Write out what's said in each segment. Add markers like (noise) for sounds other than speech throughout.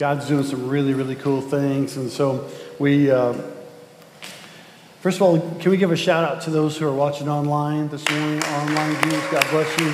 God's doing some really, really cool things. And so we, uh, first of all, can we give a shout out to those who are watching online this morning, online viewers? God bless you.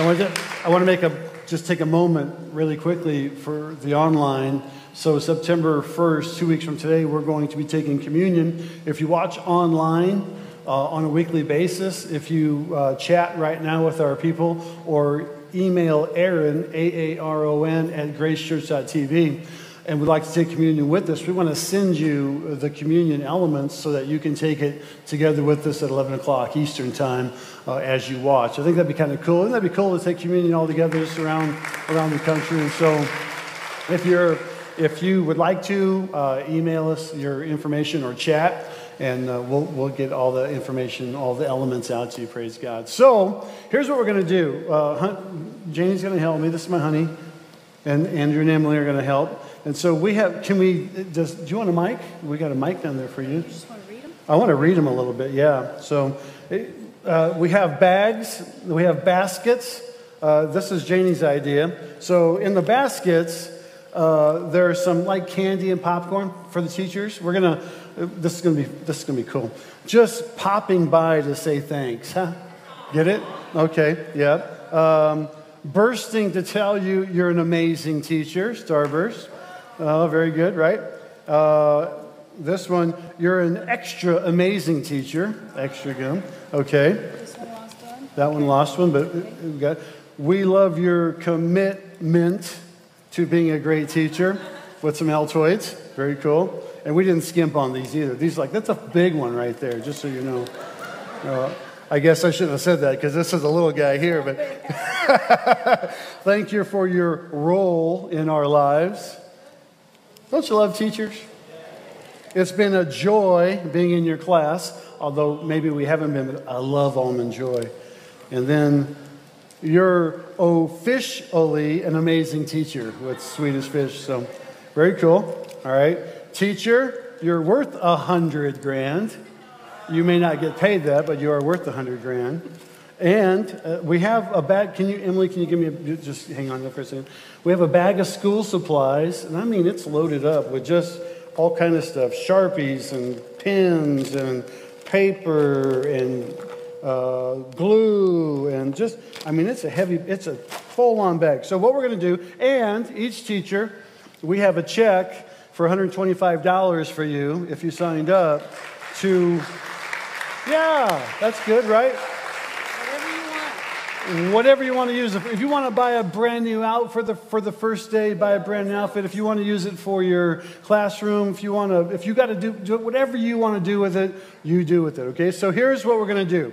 I want to, I want to make a, just take a moment really quickly for the online. So September 1st, two weeks from today, we're going to be taking communion. If you watch online, uh, on a weekly basis. If you uh, chat right now with our people or email Aaron, A A R O N, at gracechurch.tv, and would like to take communion with us, we want to send you the communion elements so that you can take it together with us at 11 o'clock Eastern Time uh, as you watch. I think that'd be kind of cool. Wouldn't that be cool to take communion all together just around, around the country? And so if you're if you would like to, uh, email us your information or chat and uh, we'll, we'll get all the information, all the elements out to you, praise God. So here's what we're going to do. Janie's going to help me. This is my honey. And Andrew and Emily are going to help. And so we have, can we, does, do you want a mic? We got a mic down there for you. you just want to read them? I want to read them a little bit, yeah. So uh, we have bags, we have baskets. Uh, this is Janie's idea. So in the baskets, uh, there's some like candy and popcorn for the teachers. We're going to this is going to be this is going to be cool. Just popping by to say thanks, huh? Get it? Okay, yeah. Um, bursting to tell you you're an amazing teacher, Starburst. Oh, very good, right? Uh, this one, you're an extra amazing teacher. Extra good. Okay. This one lost one. That one lost one, but we got. We love your commitment to being a great teacher with some Altoids. Very cool. And we didn't skimp on these either. These like that's a big one right there, just so you know. Uh, I guess I shouldn't have said that because this is a little guy here, but (laughs) thank you for your role in our lives. Don't you love teachers? It's been a joy being in your class, although maybe we haven't been, but I love almond joy. And then you're officially an amazing teacher with Swedish Fish, so very cool. All right. Teacher, you're worth a hundred grand. You may not get paid that, but you are worth a hundred grand. And uh, we have a bag. Can you, Emily, can you give me a, just hang on there for a second? We have a bag of school supplies, and I mean, it's loaded up with just all kind of stuff Sharpies and pens and paper and uh, glue and just, I mean, it's a heavy, it's a full on bag. So, what we're going to do, and each teacher, we have a check for $125 for you if you signed up to, yeah, that's good, right? Whatever you want to use. If you want to buy a brand new outfit for the, for the first day, buy a brand new outfit. If you want to use it for your classroom, if you want to, if you got to do, do whatever you want to do with it, you do with it, okay? So here's what we're going to do.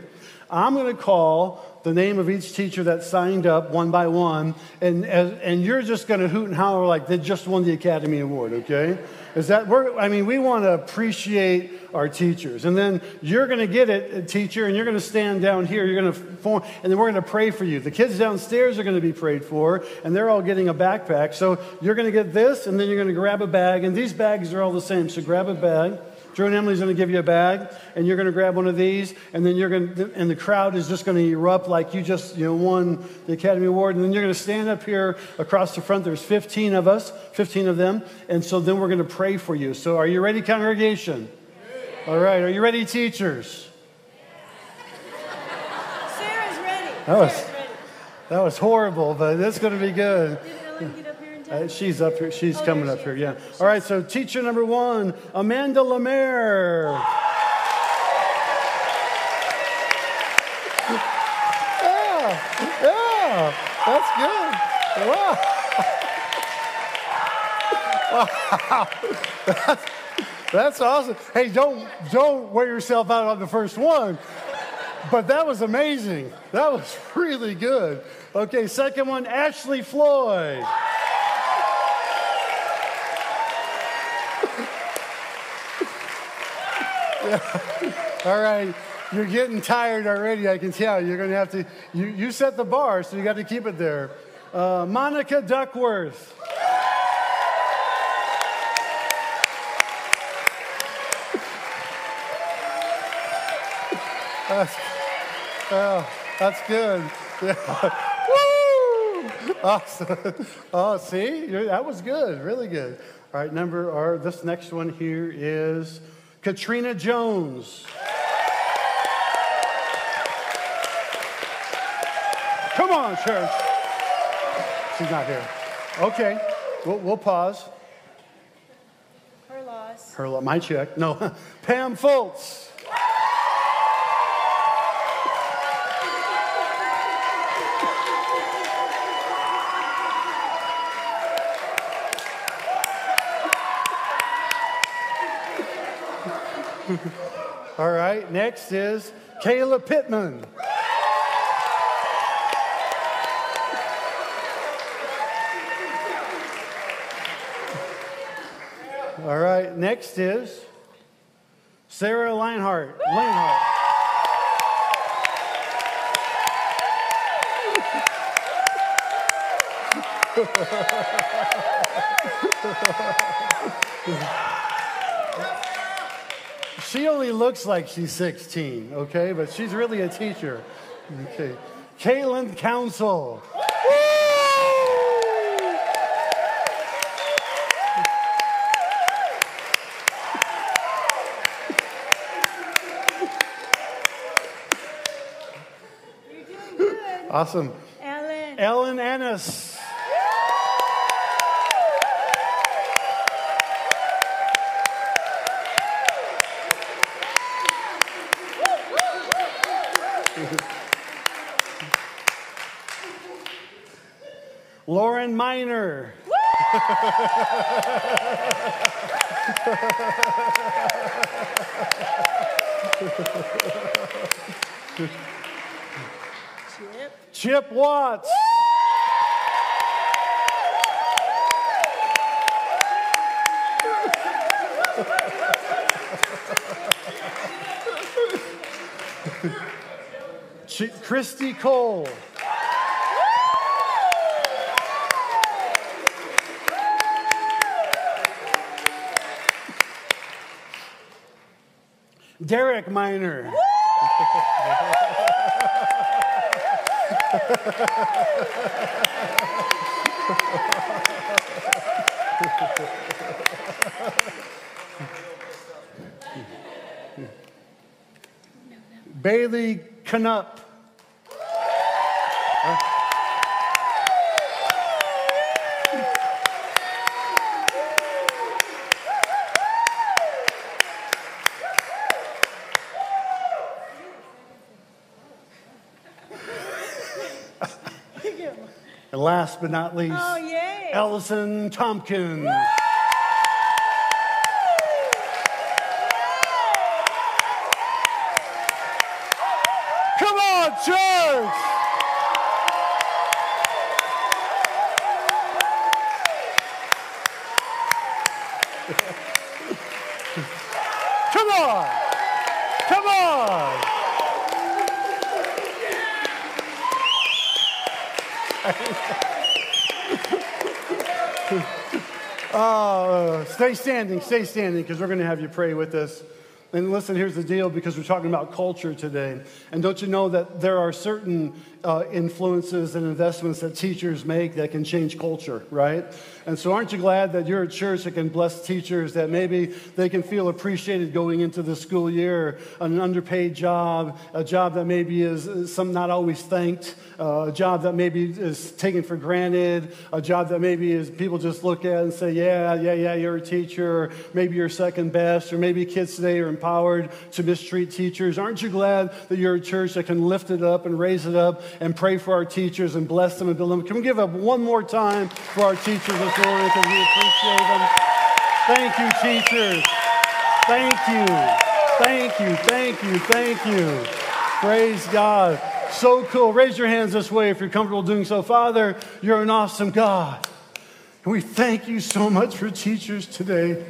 I'm going to call the name of each teacher that signed up one by one, and, and you're just going to hoot and holler like they just won the Academy Award, okay? Is that, we're, I mean, we want to appreciate our teachers. And then you're going to get it, uh, teacher, and you're going to stand down here. You're going to form, and then we're going to pray for you. The kids downstairs are going to be prayed for, and they're all getting a backpack. So you're going to get this, and then you're going to grab a bag, and these bags are all the same. So grab a bag. Drew and Emily's going to give you a bag, and you're going to grab one of these, and then you're going to, and the crowd is just going to erupt like you just, you know, won the Academy Award, and then you're going to stand up here across the front. There's 15 of us, 15 of them, and so then we're going to pray for you. So are you ready, congregation? All right. Are you ready, teachers? Sarah's ready. That was, Sarah's ready. that was horrible, but it's going to be good. Uh, she's up here. She's Oh, coming there up she here. Yeah. All right. So teacher number one, Amanda Lemaire. Yeah, yeah, that's good. Wow. Wow. That's, that's awesome. Hey, don't don't wear yourself out on the first one. But that was amazing. That was (laughs) really good. Okay, second one, Ashley Floyd. All right, you're getting tired already. I can tell. You're going to have to. You, you set the bar, so you got to keep it there. Uh, Monica Duckworth. That's, oh, that's good. Yeah. (laughs) Woo! awesome. Oh, see, that was good, really good. All right, number. Our this next one here is Katrina Jones. Come on, church. She's not here. Okay, we'll, we'll pause. Her loss. Her, my check. No, (laughs) Pam Fultz. All right, next is Kayla Pittman. All right, next is Sarah Leinhart. Leinhart. (laughs) looks like she's 16, okay? But she's really a teacher. Okay. Kaylin Council. Woo! You're doing good. Awesome. Ellen. Ellen Ennis. Miner. Chip. Chip Watts. Ch- Christy Cole. Derek Miner. Bailey Canup. And last but not least, Oh. Ellison Tompkins. Come on, church! Come on! Come on! Uh, stay standing, stay standing, because we're going to have you pray with us. And listen, here's the deal because we're talking about culture today. And don't you know that there are certain uh, influences and investments that teachers make that can change culture, right? And so, aren't you glad that you're a church that can bless teachers, that maybe they can feel appreciated going into the school year, an underpaid job, a job that maybe is, some not always thanked, uh, a job that maybe is taken for granted, a job that maybe is people just look at and say, yeah, yeah, yeah, you're a teacher, maybe you're second best, or maybe kids today are empowered to mistreat teachers. Aren't you glad that you're a church that can lift it up and raise it up and pray for our teachers and bless them and build them? Can we give up one more time for our teachers this morning because we appreciate them? Thank you, teachers. Thank you. Thank you. Thank you. Thank you. Praise God. So cool. Raise your hands this way if you're comfortable doing so. Father, you're an awesome God. And we thank you so much for teachers today.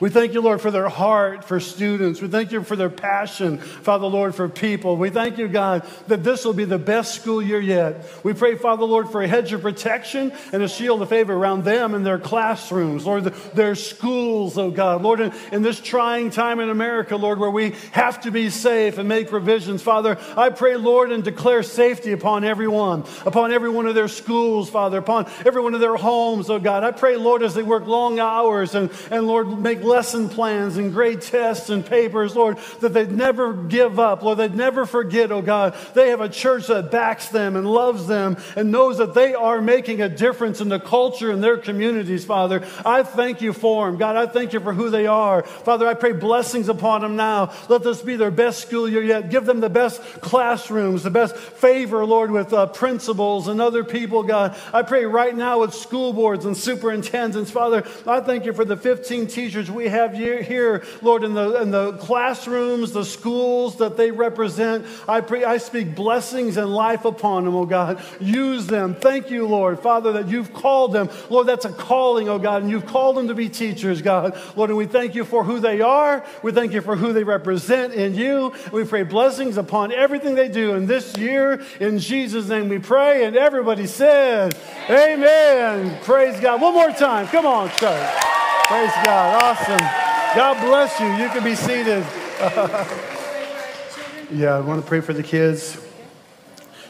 We thank you, Lord, for their heart for students. We thank you for their passion, Father, Lord, for people. We thank you, God, that this will be the best school year yet. We pray, Father, Lord, for a hedge of protection and a shield of favor around them and their classrooms, Lord, their schools, oh God. Lord, in, this trying time in America, Lord, where we have to be safe and make provisions, Father, I pray, Lord, and declare safety upon everyone, upon every one of their schools, Father, upon every one of their homes, oh God. I pray, Lord, as they work long hours and, and Lord, make lesson plans and grade tests and papers, Lord, that they'd never give up, Lord, they'd never forget, oh God. They have a church that backs them and loves them and knows that they are making a difference in the culture in their communities, Father. I thank you for them. God, I thank you for who they are. Father, I pray blessings upon them now. Let this be their best school year yet. Give them the best classrooms, the best favor, Lord, with uh, principals and other people, God. I pray right now with school boards and superintendents, Father, I thank you for the 15 teachers we have here, Lord, in the, in the classrooms, the schools that they represent. I pray, I speak blessings and life upon them, oh God. Use them. Thank you, Lord, Father, that you've called them. Lord, that's a calling, oh God, and you've called them to be teachers, God. Lord, and we thank you for who they are. We thank you for who they represent in you. We pray blessings upon everything they do And this year. In Jesus' name we pray. And everybody said, Amen. Amen. Praise God. One more time. Come on, church. Praise God. Awesome. God bless you. You can be seated. (laughs) yeah, I want to pray for the kids.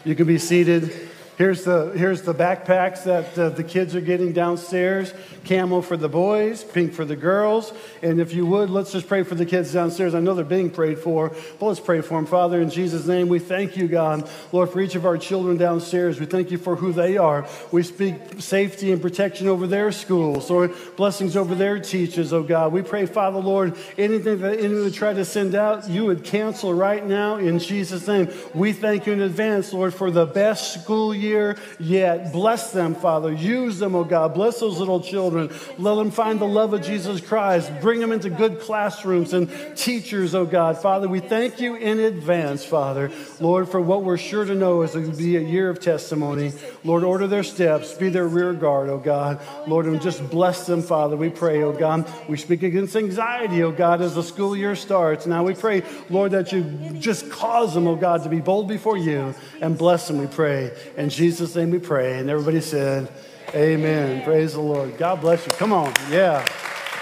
You can be seated. Here's the, here's the backpacks that uh, the kids are getting downstairs camel for the boys, pink for the girls. And if you would, let's just pray for the kids downstairs. I know they're being prayed for, but let's pray for them. Father, in Jesus' name, we thank you, God, Lord, for each of our children downstairs. We thank you for who they are. We speak safety and protection over their schools, Lord, blessings over their teachers, oh God. We pray, Father, Lord, anything that anyone would try to send out, you would cancel right now in Jesus' name. We thank you in advance, Lord, for the best school year here yet. Bless them, Father. Use them, oh God. Bless those little children. Let them find the love of Jesus Christ. Bring them into good classrooms and teachers, oh God. Father, we thank you in advance, Father. Lord, for what we're sure to know is it will be a year of testimony. Lord, order their steps, be their rear guard, oh God. Lord, and just bless them, Father. We pray, oh God. We speak against anxiety, oh God, as the school year starts. Now we pray, Lord, that you just cause them, oh God, to be bold before you and bless them, we pray. Jesus' name we pray. And everybody said, Amen. Praise the Lord. God bless you. Come on. Yeah.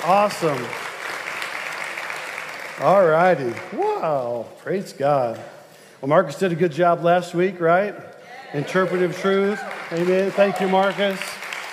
Awesome. All righty. Wow. Praise God. Well, Marcus did a good job last week, right? Interpretive truth. Amen. Thank you, Marcus.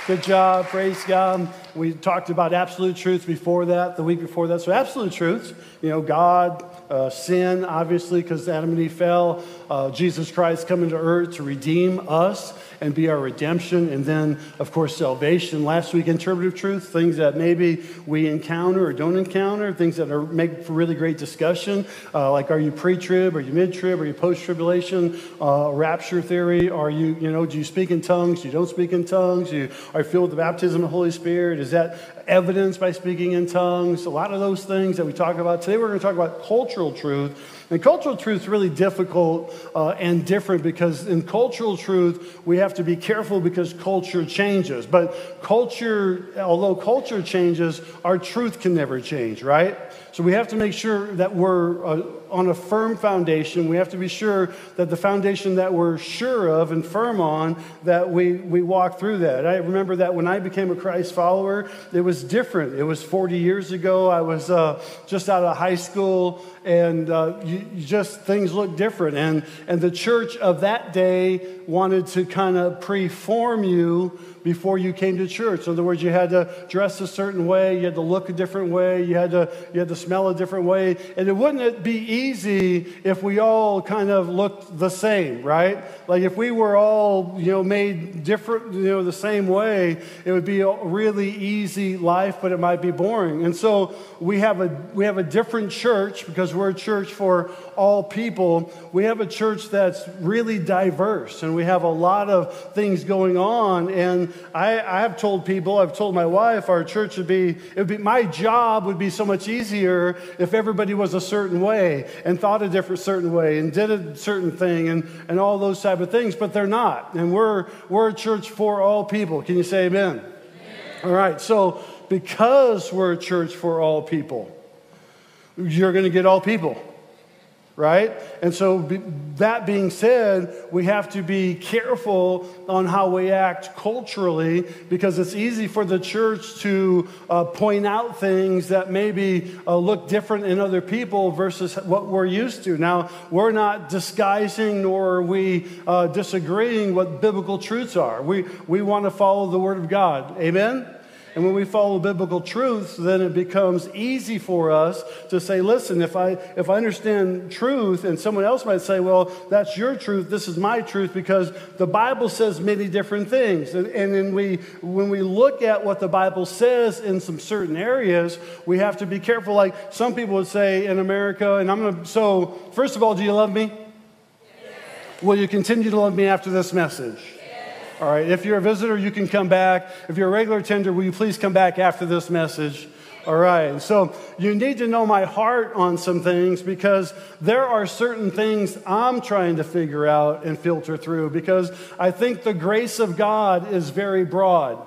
Good job. Praise God. We talked about absolute truth before that, the week before that. So, absolute truths, you know, God, uh, sin, obviously, because Adam and Eve fell, uh, Jesus Christ coming to earth to redeem us and be our redemption. And then, of course, salvation. Last week, interpretive truth, things that maybe we encounter or don't encounter, things that are make for really great discussion, uh, like are you pre-trib, are you mid-trib, are you post-tribulation, uh, rapture theory, are you, you know, do you speak in tongues, you don't speak in tongues, you are filled with the baptism of the Holy Spirit, is that evidence by speaking in tongues? A lot of those things that we talk about. Today, we're going to talk about cultural truth and cultural truth is really difficult uh, and different because in cultural truth, we have to be careful because culture changes. But culture, although culture changes, our truth can never change, right? So we have to make sure that we're uh, on a firm foundation. We have to be sure that the foundation that we're sure of and firm on, that we, we walk through that. I remember that when I became a Christ follower, it was different. It was 40 years ago. I was uh, just out of high school, and uh, you, you just things looked different. And, and the church of that day wanted to kind of preform you before you came to church. In other words, you had to dress a certain way, you had to look a different way, you had to, you had to smell a different way. And it wouldn't it be easy if we all kind of looked the same, right? Like if we were all, you know, made different, you know, the same way, it would be a really easy life, but it might be boring. And so we have a we have a different church because we're a church for all people. We have a church that's really diverse and we have a lot of things going on. And I, I have told people, I've told my wife, our church would be, it would be, my job would be so much easier if everybody was a certain way and thought a different certain way and did a certain thing and, and all those type of things, but they're not. And we're, we're a church for all people. Can you say amen? amen. All right, so because we're a church for all people, you're going to get all people right? And so, be, that being said, we have to be careful on how we act culturally because it's easy for the church to uh, point out things that maybe uh, look different in other people versus what we're used to. Now, we're not disguising nor are we uh, disagreeing what biblical truths are. We, we want to follow the Word of God. Amen? And when we follow biblical truths, then it becomes easy for us to say, listen, if I, if I understand truth, and someone else might say, well, that's your truth, this is my truth, because the Bible says many different things. And, and then we, when we look at what the Bible says in some certain areas, we have to be careful. Like some people would say in America, and I'm going to, so first of all, do you love me? Will you continue to love me after this message? All right, if you're a visitor, you can come back. If you're a regular attender, will you please come back after this message? All right, so you need to know my heart on some things because there are certain things I'm trying to figure out and filter through because I think the grace of God is very broad.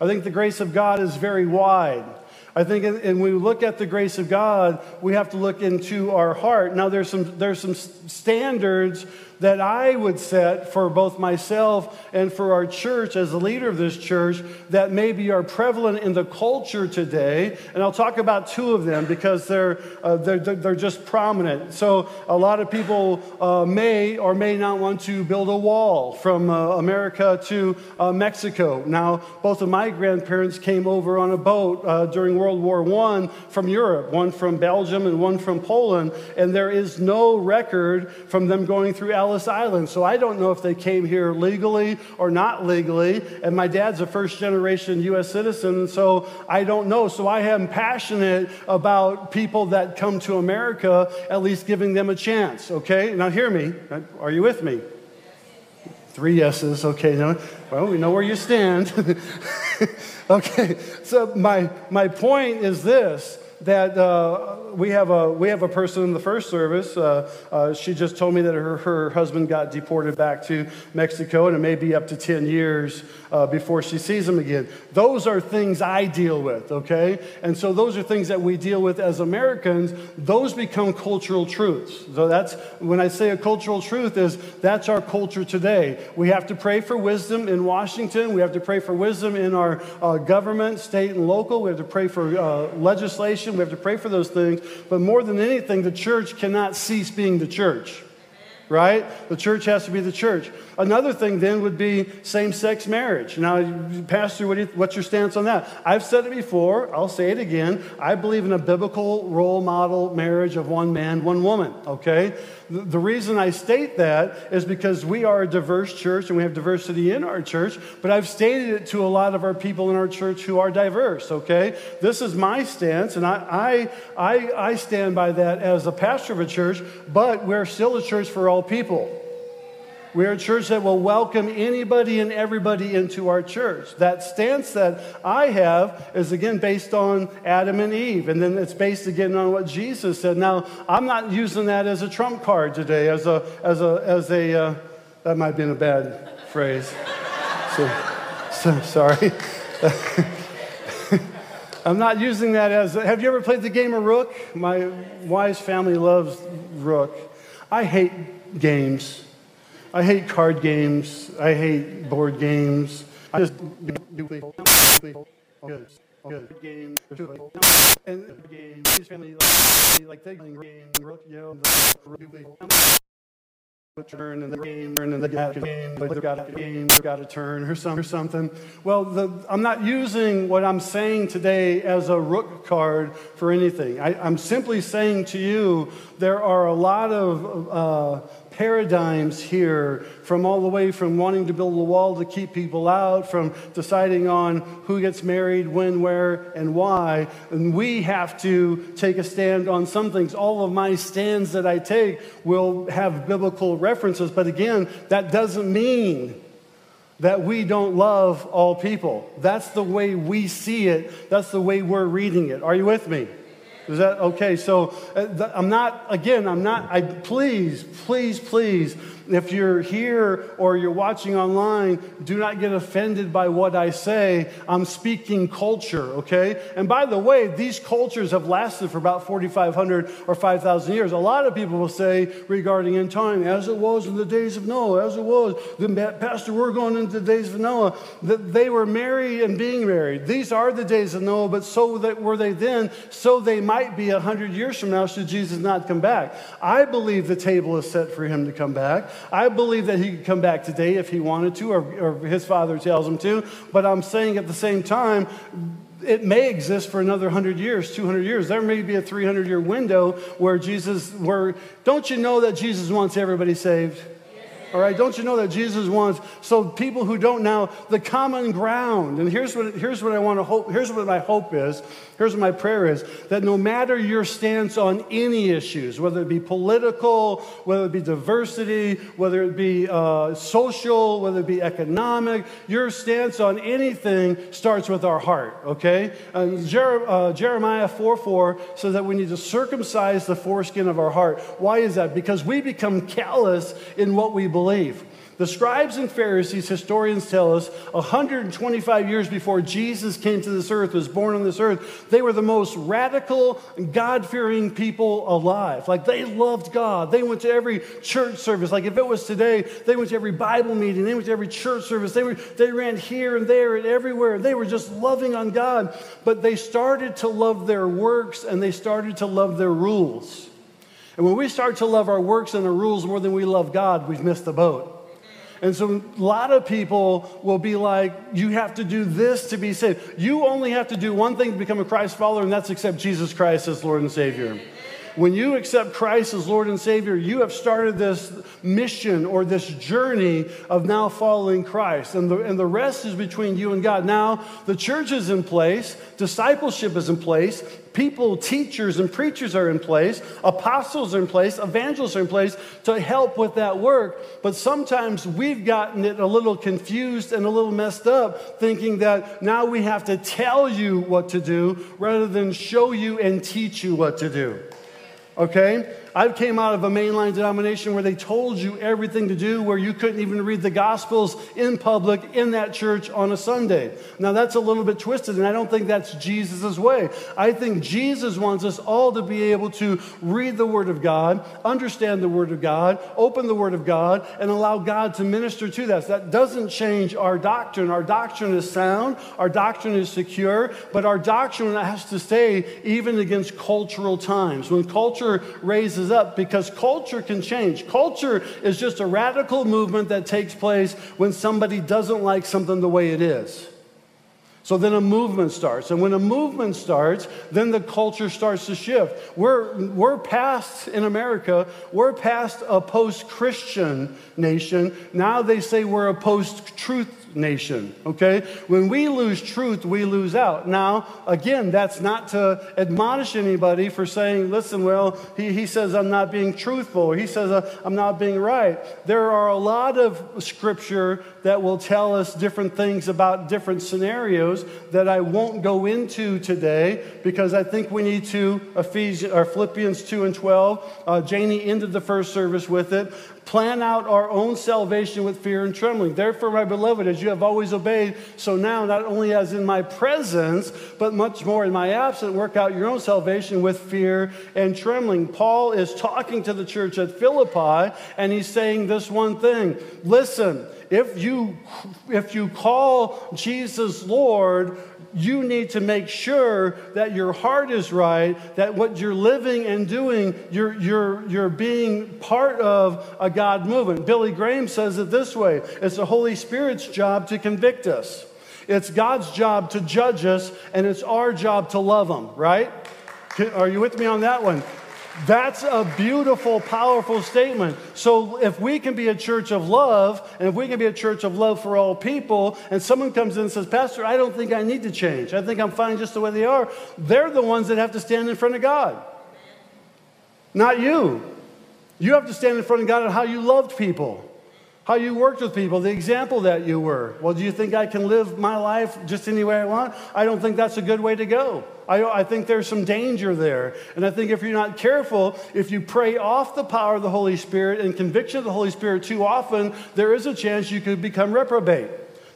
I think the grace of God is very wide. I think, and when we look at the grace of God, we have to look into our heart. Now, there's some, there's some standards that I would set for both myself and for our church as the leader of this church that maybe are prevalent in the culture today. And I'll talk about two of them because they're, uh, they're, they're just prominent. So, a lot of people uh, may or may not want to build a wall from uh, America to uh, Mexico. Now, both of my grandparents came over on a boat uh, during World War I from Europe, one from Belgium and one from Poland, and there is no record from them going through Ellis Island. So I don't know if they came here legally or not legally. And my dad's a first generation U.S. citizen, and so I don't know. So I am passionate about people that come to America, at least giving them a chance, okay? Now hear me. Are you with me? Three yeses, okay. Well, we know where you stand. (laughs) okay, so my, my point is this that uh, we, have a, we have a person in the first service. Uh, uh, she just told me that her, her husband got deported back to Mexico, and it may be up to 10 years uh, before she sees him again. Those are things I deal with, okay? And so those are things that we deal with as Americans. Those become cultural truths. So that's when I say a cultural truth is that's our culture today. We have to pray for wisdom in Washington. We have to pray for wisdom in our uh, government, state and local. We have to pray for uh, legislation we have to pray for those things. But more than anything, the church cannot cease being the church right? The church has to be the church. Another thing then would be same sex marriage. Now, Pastor, what you, what's your stance on that? I've said it before, I'll say it again. I believe in a biblical role model marriage of one man, one woman, okay? The, reason I state that is because we are a diverse church and we have diversity in our church, but I've stated it to a lot of our people in our church who are diverse, okay? This is my stance, and I, I, I, I stand by that as a pastor of a church, but we're still a church for all people. We're a church that will welcome anybody and everybody into our church. That stance that I have is again based on Adam and Eve, and then it's based again on what Jesus said. Now, I'm not using that as a trump card today, as a, as a, as a, uh, that might have been a bad phrase. (laughs) So, so sorry. (laughs) I'm not using that as, have you ever played the game of Rook? My wise family loves Rook. I hate games. I hate card games. I hate board games. I just do good. Good game, and game. His family like they game, know, turn and the game turn and the game but got a game they've got a turn or, some, or something well the, i'm not using what i'm saying today as a rook card for anything I, am simply saying to you there are a lot of uh, paradigms here from all the way from wanting to build a wall to keep people out, from deciding on who gets married, when, where, and why. And we have to take a stand on some things. All of my stands that I take will have biblical references, but again, that doesn't mean that we don't love all people. That's the way we see it, that's the way we're reading it. Are you with me? Is that okay? So uh, I'm not, again, I'm not, I please, please, please If you're here or you're watching online, do not get offended by what I say. I'm speaking culture, okay? And by the way, these cultures have lasted for about 4,500 or 5,000 years. A lot of people will say regarding in time, as it was in the days of Noah, as it was, the pastor, we're going into the days of Noah, that they were married and being married. These are the days of Noah, but so that were they then, so they might be 100 years from now should Jesus not come back. I believe the table is set for him to come back. I believe that he could come back today if he wanted to, or, or his father tells him to. But I'm saying at the same time, it may exist for another 100 years, 200 years. There may be a 300 year window where Jesus, where, don't you know that Jesus wants everybody saved? All right, don't you know that Jesus wants so people who don't now the common ground. And here's what here's what I want to hope. Here's what my hope is. Here's what my prayer is that no matter your stance on any issues, whether it be political, whether it be diversity, whether it be uh, social, whether it be economic, your stance on anything starts with our heart. Okay, Jer- uh, Jeremiah 4 4 says that we need to circumcise the foreskin of our heart. Why is that? Because we become callous in what we believe. The scribes and Pharisees, historians tell us, 125 years before Jesus came to this earth, was born on this earth, they were the most radical, God fearing people alive. Like they loved God. They went to every church service. Like if it was today, they went to every Bible meeting, they went to every church service, they, were, they ran here and there and everywhere. They were just loving on God. But they started to love their works and they started to love their rules. And when we start to love our works and our rules more than we love God, we've missed the boat. And so a lot of people will be like, you have to do this to be saved. You only have to do one thing to become a Christ follower, and that's accept Jesus Christ as Lord and Savior. When you accept Christ as Lord and Savior, you have started this mission or this journey of now following Christ. And the, and the rest is between you and God. Now, the church is in place, discipleship is in place, people, teachers, and preachers are in place, apostles are in place, evangelists are in place to help with that work. But sometimes we've gotten it a little confused and a little messed up, thinking that now we have to tell you what to do rather than show you and teach you what to do. Okay? I came out of a mainline denomination where they told you everything to do, where you couldn't even read the Gospels in public in that church on a Sunday. Now, that's a little bit twisted, and I don't think that's Jesus' way. I think Jesus wants us all to be able to read the Word of God, understand the Word of God, open the Word of God, and allow God to minister to us. That doesn't change our doctrine. Our doctrine is sound, our doctrine is secure, but our doctrine has to stay even against cultural times. When culture raises up because culture can change. Culture is just a radical movement that takes place when somebody doesn't like something the way it is. So then a movement starts. And when a movement starts, then the culture starts to shift. We're, we're past, in America, we're past a post Christian nation. Now they say we're a post truth nation, okay? When we lose truth, we lose out. Now, again, that's not to admonish anybody for saying, listen, well, he, he says I'm not being truthful, he says uh, I'm not being right. There are a lot of scripture that will tell us different things about different scenarios that I won't go into today because I think we need to, Ephesians, or Philippians 2 and 12. Uh, Janie ended the first service with it plan out our own salvation with fear and trembling. Therefore, my beloved, as you have always obeyed, so now, not only as in my presence, but much more in my absence, work out your own salvation with fear and trembling. Paul is talking to the church at Philippi, and he's saying this one thing listen, if you, if you call Jesus Lord, you need to make sure that your heart is right, that what you're living and doing, you're, you're, you're being part of a God movement. Billy Graham says it this way it's the Holy Spirit's job to convict us, it's God's job to judge us, and it's our job to love Him, right? Are you with me on that one? That's a beautiful, powerful statement. So, if we can be a church of love, and if we can be a church of love for all people, and someone comes in and says, Pastor, I don't think I need to change. I think I'm fine just the way they are, they're the ones that have to stand in front of God, not you. You have to stand in front of God on how you loved people. how you worked with people, the example that you were. Well, do you think I can live my life just any way I want? I don't think that's a good way to go. I, I think there's some danger there. And I think if you're not careful, if you pray off the power of the Holy Spirit and conviction of the Holy Spirit too often, there is a chance you could become reprobate.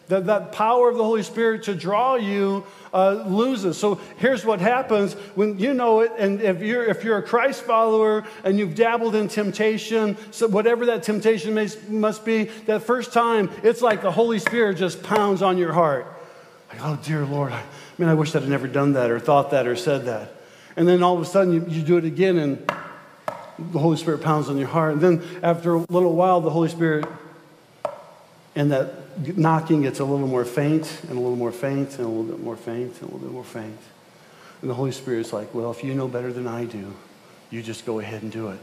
That, that power of the Holy Spirit to draw you uh, loses. So here's what happens when you know it, and if you're, if you're a Christ follower and you've dabbled in temptation, so whatever that temptation may, must be, that first time, it's like the Holy Spirit just pounds on your heart. Like, oh, dear Lord, I, mean, I wish I'd never done that or thought that or said that. And then all of a sudden you, you do it again, and the Holy Spirit pounds on your heart. And then after a little while, the Holy Spirit and that knocking gets a little more faint and a little more faint and a little bit more faint and a little bit more faint. And the Holy Spirit's like, well, if you know better than I do, you just go ahead and do it.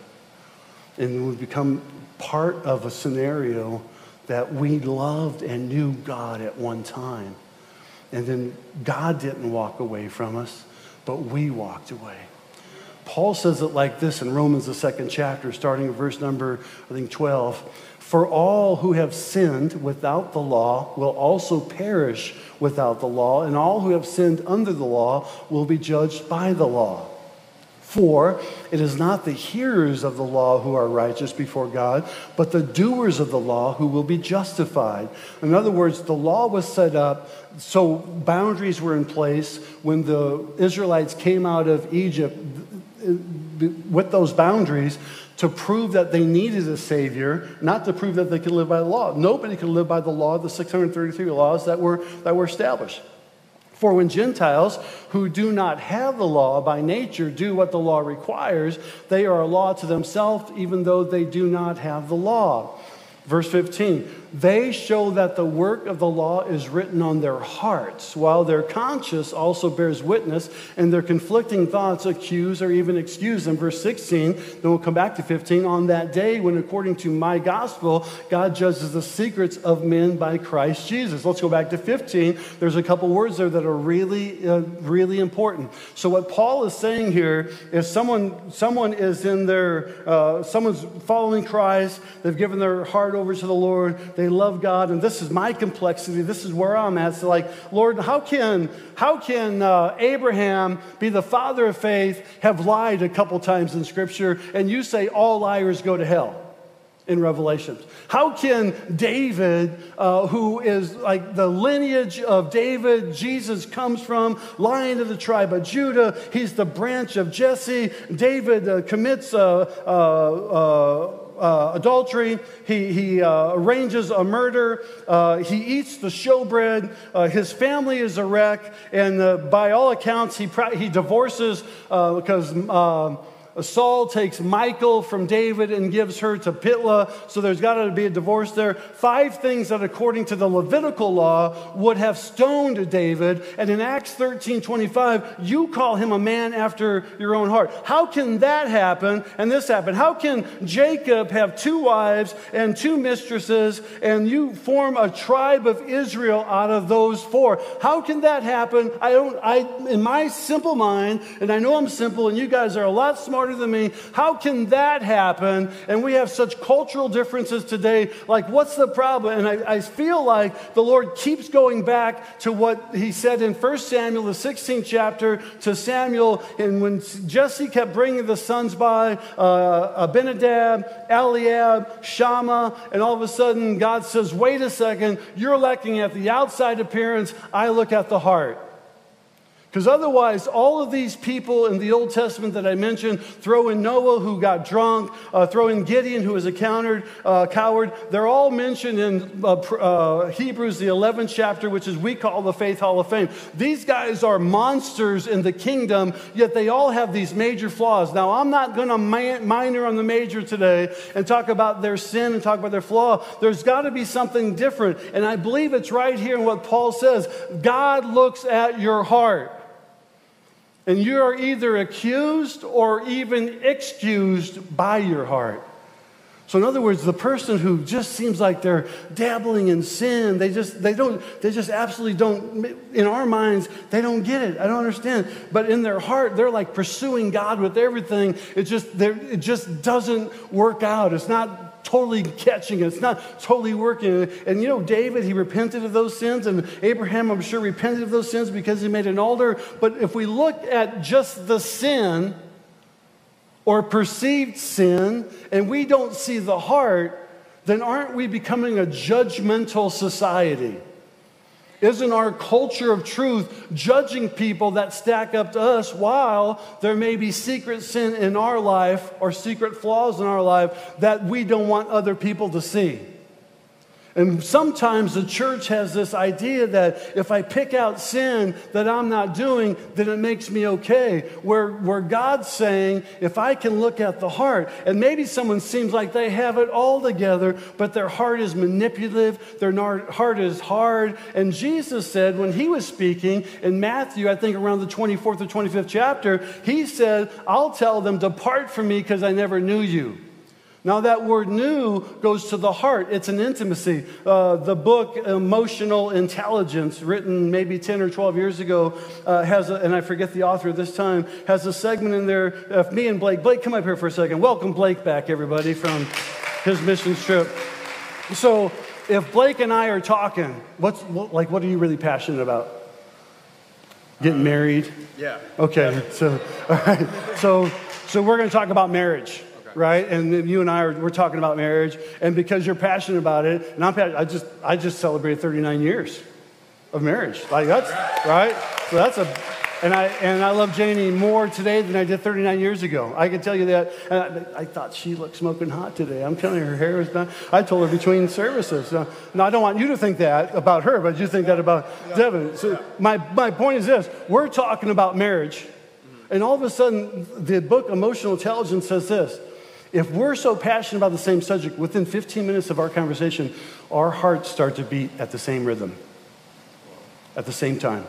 And we become part of a scenario that we loved and knew God at one time. And then God didn't walk away from us, but we walked away. Paul says it like this in Romans, the second chapter, starting at verse number, I think, 12. For all who have sinned without the law will also perish without the law, and all who have sinned under the law will be judged by the law. For it is not the hearers of the law who are righteous before God, but the doers of the law who will be justified. In other words, the law was set up so boundaries were in place when the Israelites came out of Egypt with those boundaries to prove that they needed a Savior, not to prove that they could live by the law. Nobody could live by the law, the 633 laws that were, that were established. For when Gentiles who do not have the law by nature do what the law requires, they are a law to themselves, even though they do not have the law. Verse 15, they show that the work of the law is written on their hearts, while their conscience also bears witness, and their conflicting thoughts accuse or even excuse them. Verse 16, then we'll come back to 15. On that day, when according to my gospel, God judges the secrets of men by Christ Jesus. Let's go back to 15. There's a couple words there that are really, uh, really important. So, what Paul is saying here is someone, someone is in their, uh, someone's following Christ, they've given their heart over to the Lord. They love God. And this is my complexity. This is where I'm at. So, like, Lord, how can, how can uh, Abraham be the father of faith, have lied a couple times in Scripture, and you say all liars go to hell? in Revelations. How can David, uh, who is like the lineage of David, Jesus comes from, lion of the tribe of Judah, he's the branch of Jesse. David uh, commits a, a uh, adultery. He, he uh, arranges a murder. Uh, he eats the showbread. Uh, his family is a wreck. And uh, by all accounts, he, he divorces uh, because um, Saul takes Michal from David and gives her to Pitla, so there's got to be a divorce there. Five things that, according to the Levitical law, would have stoned David. And in Acts 13 25, you call him a man after your own heart. How can that happen and this happen? How can Jacob have two wives and two mistresses and you form a tribe of Israel out of those four? How can that happen? I don't, I, in my simple mind, and I know I'm simple and you guys are a lot smarter smarter than me. How can that happen? And we have such cultural differences today. Like, what's the problem? And I, I feel like the Lord keeps going back to what he said in 1 Samuel, the 16th chapter, to Samuel. And when Jesse kept bringing the sons by, uh, Abinadab, Eliab, Shammah, and all of a sudden God says, wait a second, you're looking at the outside appearance, I look at the heart. Because otherwise, all of these people in the Old Testament that I mentioned, throw in Noah who got drunk, uh, throw in Gideon who was a countered, uh, coward, they're all mentioned in uh, uh Hebrews, the 11th chapter, which is we call the Faith Hall of Fame. These guys are monsters in the kingdom, yet they all have these major flaws. Now, I'm not going to minor on the major today and talk about their sin and talk about their flaw. There's got to be something different. And I believe it's right here in what Paul says God looks at your heart. And you are either accused or even excused by your heart. So, in other words, the person who just seems like they're dabbling in sin, they just, they don't, they just absolutely don't, in our minds, they don't get it. I don't understand. But in their heart, they're like pursuing God with everything. It just, it just doesn't work out. It's not totally catching it. It's not totally working. And you know, David, he repented of those sins, and Abraham, I'm sure, repented of those sins because he made an altar. But if we look at just the sin or perceived sin, and we don't see the heart, then aren't we becoming a judgmental society? Isn't our culture of truth judging people that stack up to us while there may be secret sin in our life or secret flaws in our life that we don't want other people to see? And sometimes the church has this idea that if I pick out sin that I'm not doing, then it makes me okay. Where, where God's saying, if I can look at the heart, and maybe someone seems like they have it all together, but their heart is manipulative, their heart is hard. And Jesus said, when he was speaking in Matthew, I think around the 24th or 25th chapter, he said, I'll tell them, depart from me because I never knew you. Now, that word new goes to the heart. It's an intimacy. Uh, the book Emotional Intelligence, written maybe 10 or 12 years ago, uh, has, a, and I forget the author this time, has a segment in there of me and Blake. Blake, come up here for a second. Welcome Blake back, everybody, from his mission trip. So, if Blake and I are talking, what's, what, like, what are you really passionate about? Getting married? Yeah. Okay, so, all right. So, so we're going to talk about marriage right? And you and I are we're talking about marriage, and because you're passionate about it, and I'm I just I just celebrated 39 years of marriage. Like that's right. So that's a and I and I love Janie more today than I did 39 years ago. I can tell you that. I, I, thought she looked smoking hot today. I'm telling you, her hair was done. I told her between services. Uh, now I don't want you to think that about her, but you think that about yeah. Devin. So my my point is this: we're talking about marriage, and all of a sudden, the book Emotional Intelligence says this if we're so passionate about the same subject, within 15 minutes of our conversation, our hearts start to beat at the same rhythm, at the same time,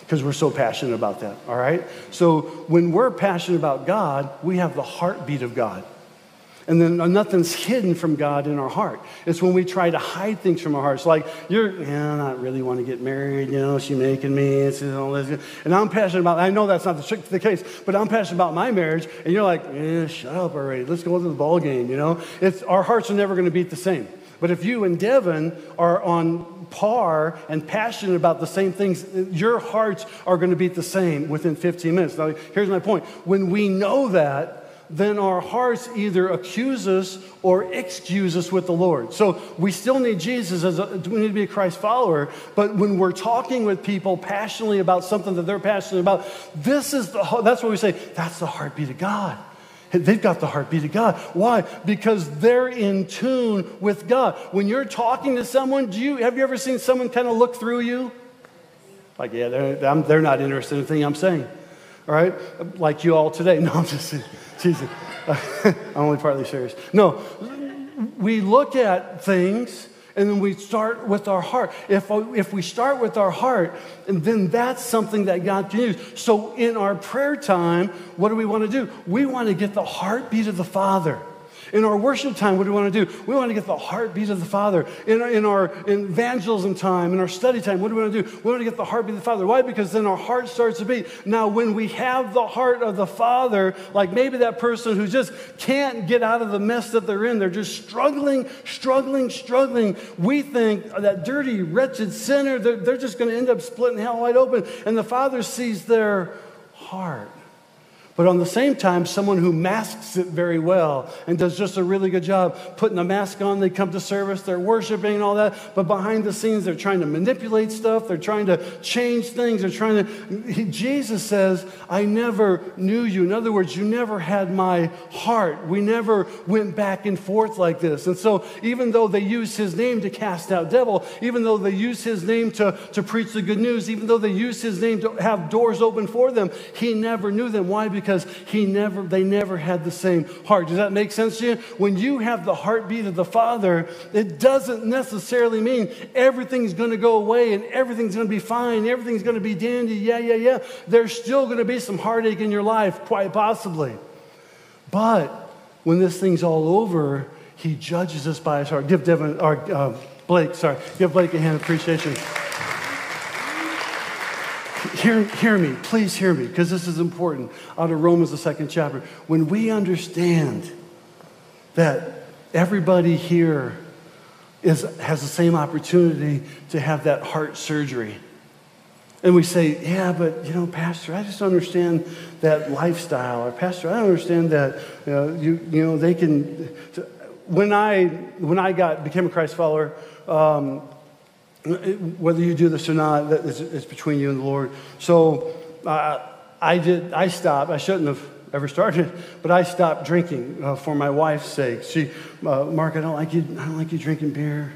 because we're so passionate about that, all right? So when we're passionate about God, we have the heartbeat of God. And then nothing's hidden from God in our heart. It's when we try to hide things from our hearts. Like, you're, yeah, I not really want to get married, you know, she's making me, it's all this. And I'm passionate about, I know that's not the, the case, but I'm passionate about my marriage. And you're like, yeah, shut up already. Let's go to the ball game, you know? It's, our hearts are never going to beat the same. But if you and Devin are on par and passionate about the same things, your hearts are going to beat the same within 15 minutes. Now, here's my point. When we know that, then our hearts either accuse us or excuse us with the Lord. So we still need Jesus as a, we need to be a Christ follower, but when we're talking with people passionately about something that they're passionate about, this is the that's what we say, that's the heartbeat of God. They've got the heartbeat of God. Why? Because they're in tune with God. When you're talking to someone, do you have you ever seen someone kind of look through you? Like, yeah, they're, they're not interested in the thing I'm saying. All right? Like you all today. (laughs) No, I'm just Jesus. (laughs) I'm only partly serious. No, we look at things and then we start with our heart. If, if we start with our heart, and then that's something that God can use. So in our prayer time, what do we want to do? We want to get the heartbeat of the Father. In our worship time, what do we want to do? We want to get the heartbeat of the Father. In, in our evangelism time, in our study time, what do we want to do? We want to get the heartbeat of the Father. Why? Because then our heart starts to beat. Now, when we have the heart of the Father, like maybe that person who just can't get out of the mess that they're in, they're just struggling, struggling, struggling. We think that dirty, wretched sinner, they're, they're just going to end up splitting hell wide open. And the Father sees their heart. But on the same time, someone who masks it very well and does just a really good job putting a mask on, they come to service, they're worshiping and all that, but behind the scenes, they're trying to manipulate stuff, they're trying to change things, they're trying to. He, Jesus says, I never knew you. In other words, you never had my heart. We never went back and forth like this. And so, even though they use his name to cast out devil, even though they use his name to, to preach the good news, even though they use his name to have doors open for them, he never knew them. Why? Because because he never, they never had the same heart. Does that make sense to you? When you have the heartbeat of the Father, it doesn't necessarily mean everything's going to go away and everything's going to be fine, everything's going to be dandy. Yeah, yeah, yeah. There's still going to be some heartache in your life, quite possibly. But when this thing's all over, he judges us by his heart. Give Devin, or uh, Blake, sorry, give Blake a hand of appreciation hear, hear me, please hear me, because this is important. Out of Romans, the second chapter. When we understand that everybody here is, has the same opportunity to have that heart surgery. And we say, yeah, but you know, Pastor, I just understand that lifestyle. Or Pastor, I don't understand that you know, you, you know they can. When I when I got became a Christ follower, um, whether you do this or not, it's between you and the Lord. So uh, I did. I stopped. I shouldn't have ever started, but I stopped drinking uh, for my wife's sake. She, uh, Mark, I don't like you. I don't like you drinking beer,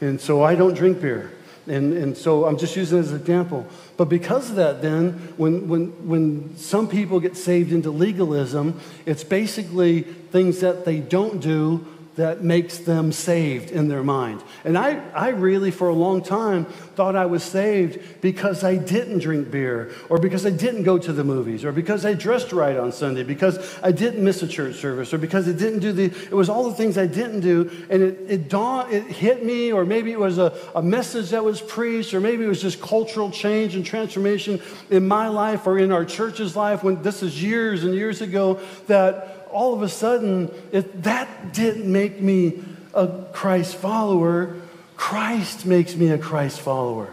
and so I don't drink beer. And, and so I'm just using it as an example. But because of that, then, when, when, when some people get saved into legalism, it's basically things that they don't do that makes them saved in their mind. And I, I really, for a long time, thought I was saved because I didn't drink beer, or because I didn't go to the movies, or because I dressed right on Sunday, because I didn't miss a church service, or because I didn't do the, it was all the things I didn't do. And it, it, dawned, it hit me, or maybe it was a, a message that was preached, or maybe it was just cultural change and transformation in my life or in our church's life when this is years and years ago that all of a sudden, if that didn't make me a Christ follower, Christ makes me a Christ follower.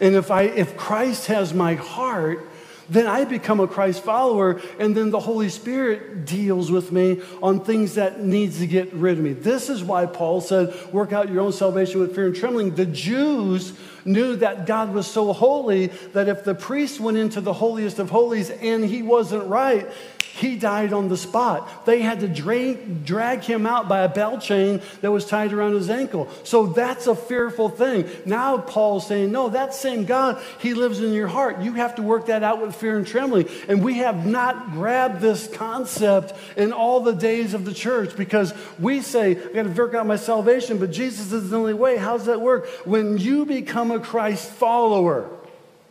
And if, I, if Christ has my heart, then I become a Christ follower, and then the Holy Spirit deals with me on things that needs to get rid of me. This is why Paul said, work out your own salvation with fear and trembling. The Jews knew that God was so holy that if the priest went into the holiest of holies and he wasn't right, he died on the spot. They had to drag, drag him out by a bell chain that was tied around his ankle. So that's a fearful thing. Now Paul's saying, no, that same God, he lives in your heart. You have to work that out with fear and trembling. And we have not grabbed this concept in all the days of the church because we say, I got to work out my salvation, but Jesus is the only way. How does that work? When you become a Christ follower,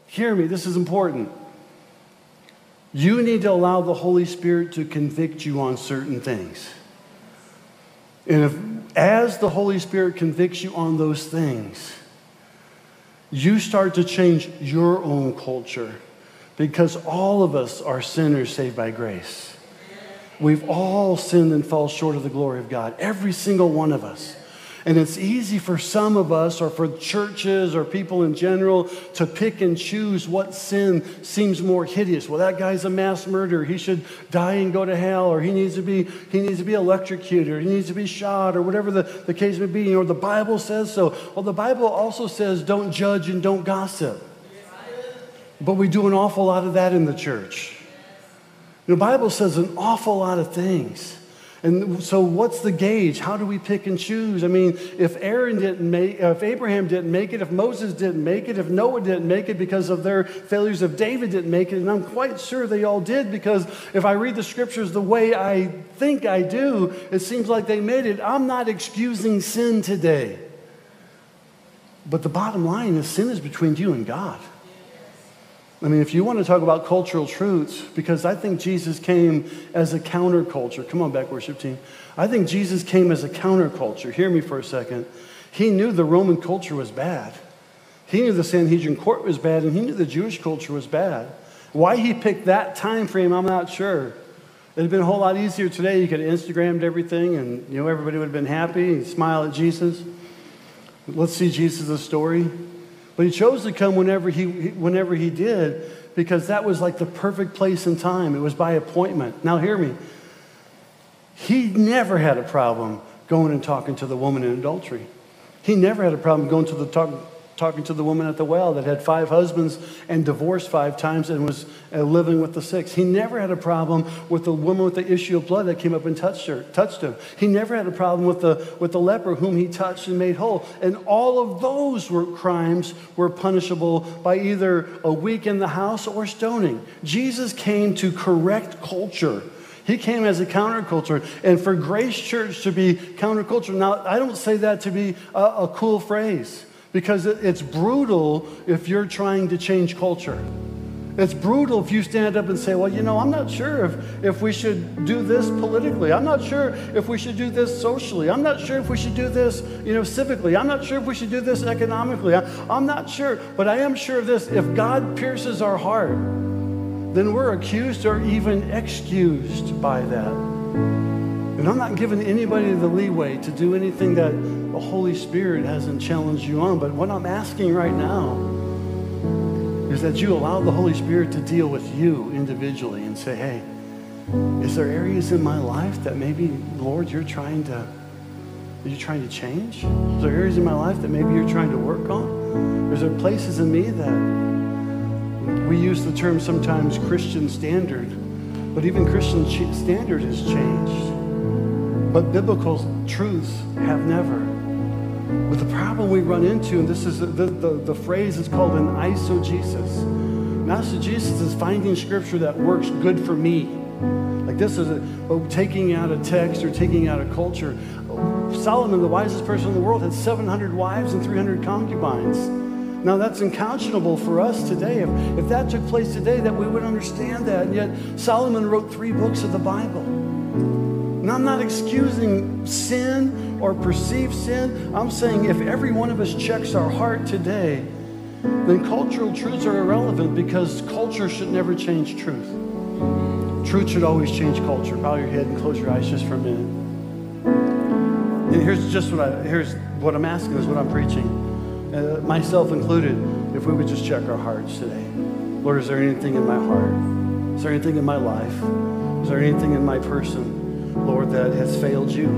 hear me, this is important. You need to allow the Holy Spirit to convict you on certain things. And if, as the Holy Spirit convicts you on those things, you start to change your own culture because all of us are sinners saved by grace. We've all sinned and fall short of the glory of God, every single one of us. And it's easy for some of us, or for churches, or people in general, to pick and choose what sin seems more hideous. Well, that guy's a mass murderer. He should die and go to hell, or he needs to be, he needs to be electrocuted, or he needs to be shot, or whatever the, the case may be. Or the Bible says so. Well, the Bible also says don't judge and don't gossip. But we do an awful lot of that in the church. The Bible says an awful lot of things. And so, what's the gauge? How do we pick and choose? I mean, if Aaron didn't make, if Abraham didn't make it, if Moses didn't make it, if Noah didn't make it because of their failures, if David didn't make it, and I'm quite sure they all did because if I read the scriptures the way I think I do, it seems like they made it. I'm not excusing sin today. But the bottom line is sin is between you and God. I mean, if you want to talk about cultural truths, because I think Jesus came as a counterculture. Come on back, worship team. I think Jesus came as a counterculture. Hear me for a second. He knew the Roman culture was bad. He knew the Sanhedrin court was bad, and he knew the Jewish culture was bad. Why he picked that time frame, I'm not sure. It'd been a whole lot easier today. You could have Instagrammed everything, and you know everybody would have been happy and smile at Jesus. Let's see Jesus' story. But he chose to come whenever he, whenever he did because that was like the perfect place and time. It was by appointment. Now, hear me. He never had a problem going and talking to the woman in adultery. He never had a problem going to the talk, talking to the woman at the well that had five husbands and divorced five times and was uh, living with the sixth. He never had a problem with the woman with the issue of blood that came up and touched her, touched him. He never had a problem with the with the leper whom he touched and made whole. And all of those were crimes were punishable by either a week in the house or stoning. Jesus came to correct culture. He came as a counterculture. And for Grace Church to be counterculture, now I don't say that to be a, a cool phrase because it's brutal if you're trying to change culture. It's brutal if you stand up and say, Well, you know, I'm not sure if, if we should do this politically. I'm not sure if we should do this socially. I'm not sure if we should do this, you know, civically. I'm not sure if we should do this economically. I, I'm not sure. But I am sure of this if God pierces our heart, then we're accused or even excused by that. And I'm not giving anybody the leeway to do anything that the Holy Spirit hasn't challenged you on. But what I'm asking right now is that you allow the Holy Spirit to deal with you individually and say, hey, is there areas in my life that maybe, Lord, you're trying to, you trying to change? Is there areas in my life that maybe you're trying to work on? Is there places in me that we use the term sometimes Christian standard, but even Christian standard has changed. But biblical truths have never. But the problem we run into, and this is the, the, the phrase is called an eisegesis. An eisegesis is finding scripture that works good for me. Like this is a, oh, taking out a text or taking out a culture. Solomon, the wisest person in the world, had 700 wives and 300 concubines. Now, that's unconscionable for us today. If, if that took place today, that we would understand that. And yet, Solomon wrote three books of the Bible. I'm not excusing sin or perceived sin. I'm saying if every one of us checks our heart today, then cultural truths are irrelevant because culture should never change truth. Truth should always change culture. Bow your head and close your eyes just for a minute. And here's just what I here's what I'm asking is what I'm preaching, uh, myself included. If we would just check our hearts today, Lord, is there anything in my heart? Is there anything in my life? Is there anything in my person? Lord, that has failed you?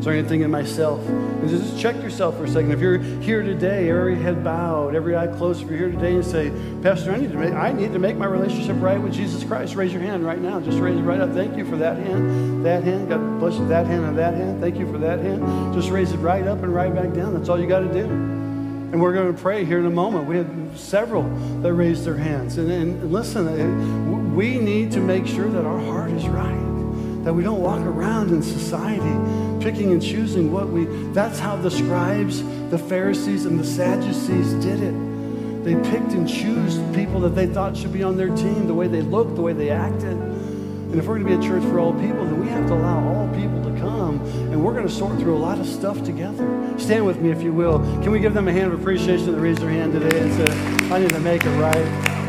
Is there anything in myself? And just check yourself for a second. If you're here today, every head bowed, every eye closed, if you're here today and say, Pastor, I need to make, I need to make my relationship right with Jesus Christ, raise your hand right now. Just raise it right up. Thank you for that hand, that hand. God bless you, that hand and that hand. Thank you for that hand. Just raise it right up and right back down. That's all you got to do. And we're going to pray here in a moment. We had several that raised their hands. And, and listen, we need to make sure that our heart is right that we don't walk around in society picking and choosing what we that's how the scribes the pharisees and the sadducees did it. They picked and chose people that they thought should be on their team the way they looked the way they acted. And if we're going to be a church for all people then we have to allow all people to come and we're going to sort through a lot of stuff together. Stand with me if you will. Can we give them a hand of appreciation that raised their hand today? And said i need to make it right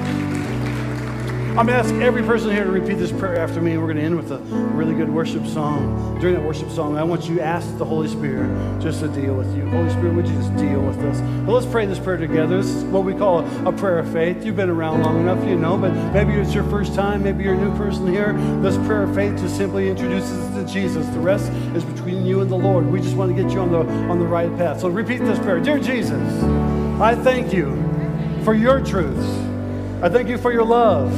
I'm going to ask every person here to repeat this prayer after me, and we're going to end with a really good worship song. During that worship song, I want you to ask the Holy Spirit just to deal with you. Holy Spirit, would you just deal with us? Let's pray this prayer together. This is what we call a prayer of faith. You've been around long enough, you know, but maybe it's your first time, maybe you're a new person here. This prayer of faith just simply introduces us to Jesus. The rest is between you and the Lord. We just want to get you on the on the right path. So repeat this prayer. Dear Jesus, I thank you for your truths. I thank you for your love.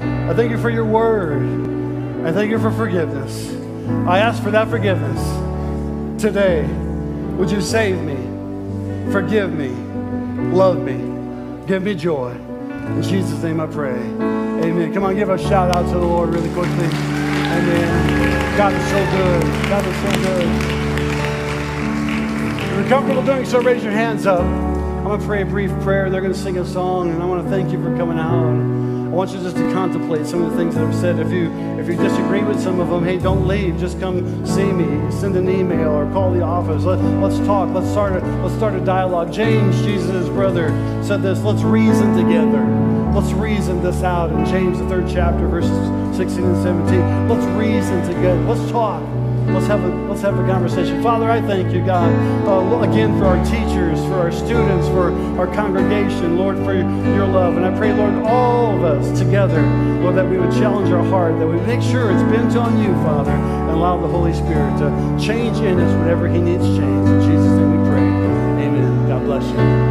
I thank you for your word. I thank you for forgiveness. I ask for that forgiveness today. Would you save me? Forgive me. Love me. Give me joy. In Jesus' name I pray. Amen. Come on, give a shout out to the Lord really quickly. Amen. God is so good. God is so good. If you're comfortable doing so, raise your hands up. I'm going to pray a brief prayer. They're going to sing a song, and I want to thank you for coming out. I want you just to contemplate some of the things that I've said. If you if you disagree with some of them, hey, don't leave. Just come see me. Send an email or call the office. Let, let's talk. Let's start a let's start a dialogue. James, Jesus' brother, said this. Let's reason together. Let's reason this out in James the third chapter, verses 16 and 17. Let's reason together. Let's talk. Let's have a let's have a conversation. Father, I thank you, God, uh, again for our teachers, for our students, for our congregation, Lord, for your love. And I pray, Lord, all of us together, Lord, that we would challenge our heart, that we make sure it's bent on you, Father, and allow the Holy Spirit to change in us whatever He needs change. In Jesus' name we pray. Amen. God bless you.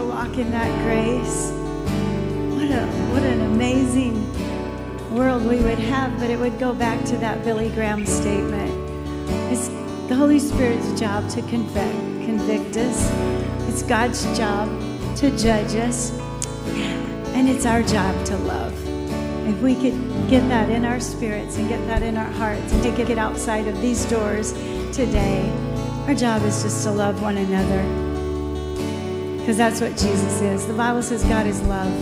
To walk in that grace, what, a, what an amazing world we would have. But it would go back to that Billy Graham statement. It's the Holy Spirit's job to convict, convict us, it's God's job to judge us, and it's our job to love. If we could get that in our spirits and get that in our hearts and take it outside of these doors today, our job is just to love one another. Because that's what Jesus is. The Bible says God is love.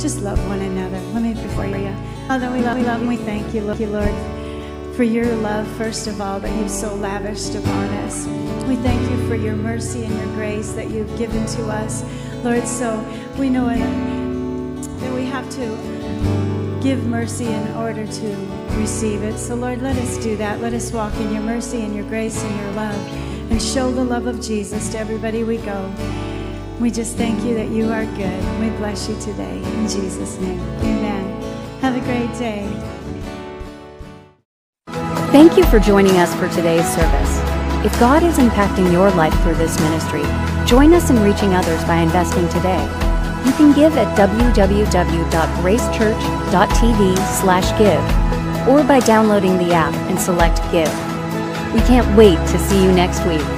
Just love one another. Let me for you. Father, we love, we love and we thank you, Lord, for your love, first of all, that you've so lavished upon us. We thank you for your mercy and your grace that you've given to us, Lord. So we know that we have to give mercy in order to receive it. So, Lord, let us do that. Let us walk in your mercy and your grace and your love and show the love of Jesus to everybody we go. We just thank you that you are good. We bless you today. In Jesus' name, amen. Have a great day. Thank you for joining us for today's service. If God is impacting your life through this ministry, join us in reaching others by investing today. You can give at www.gracechurch.tv/give or by downloading the app and select give. We can't wait to see you next week.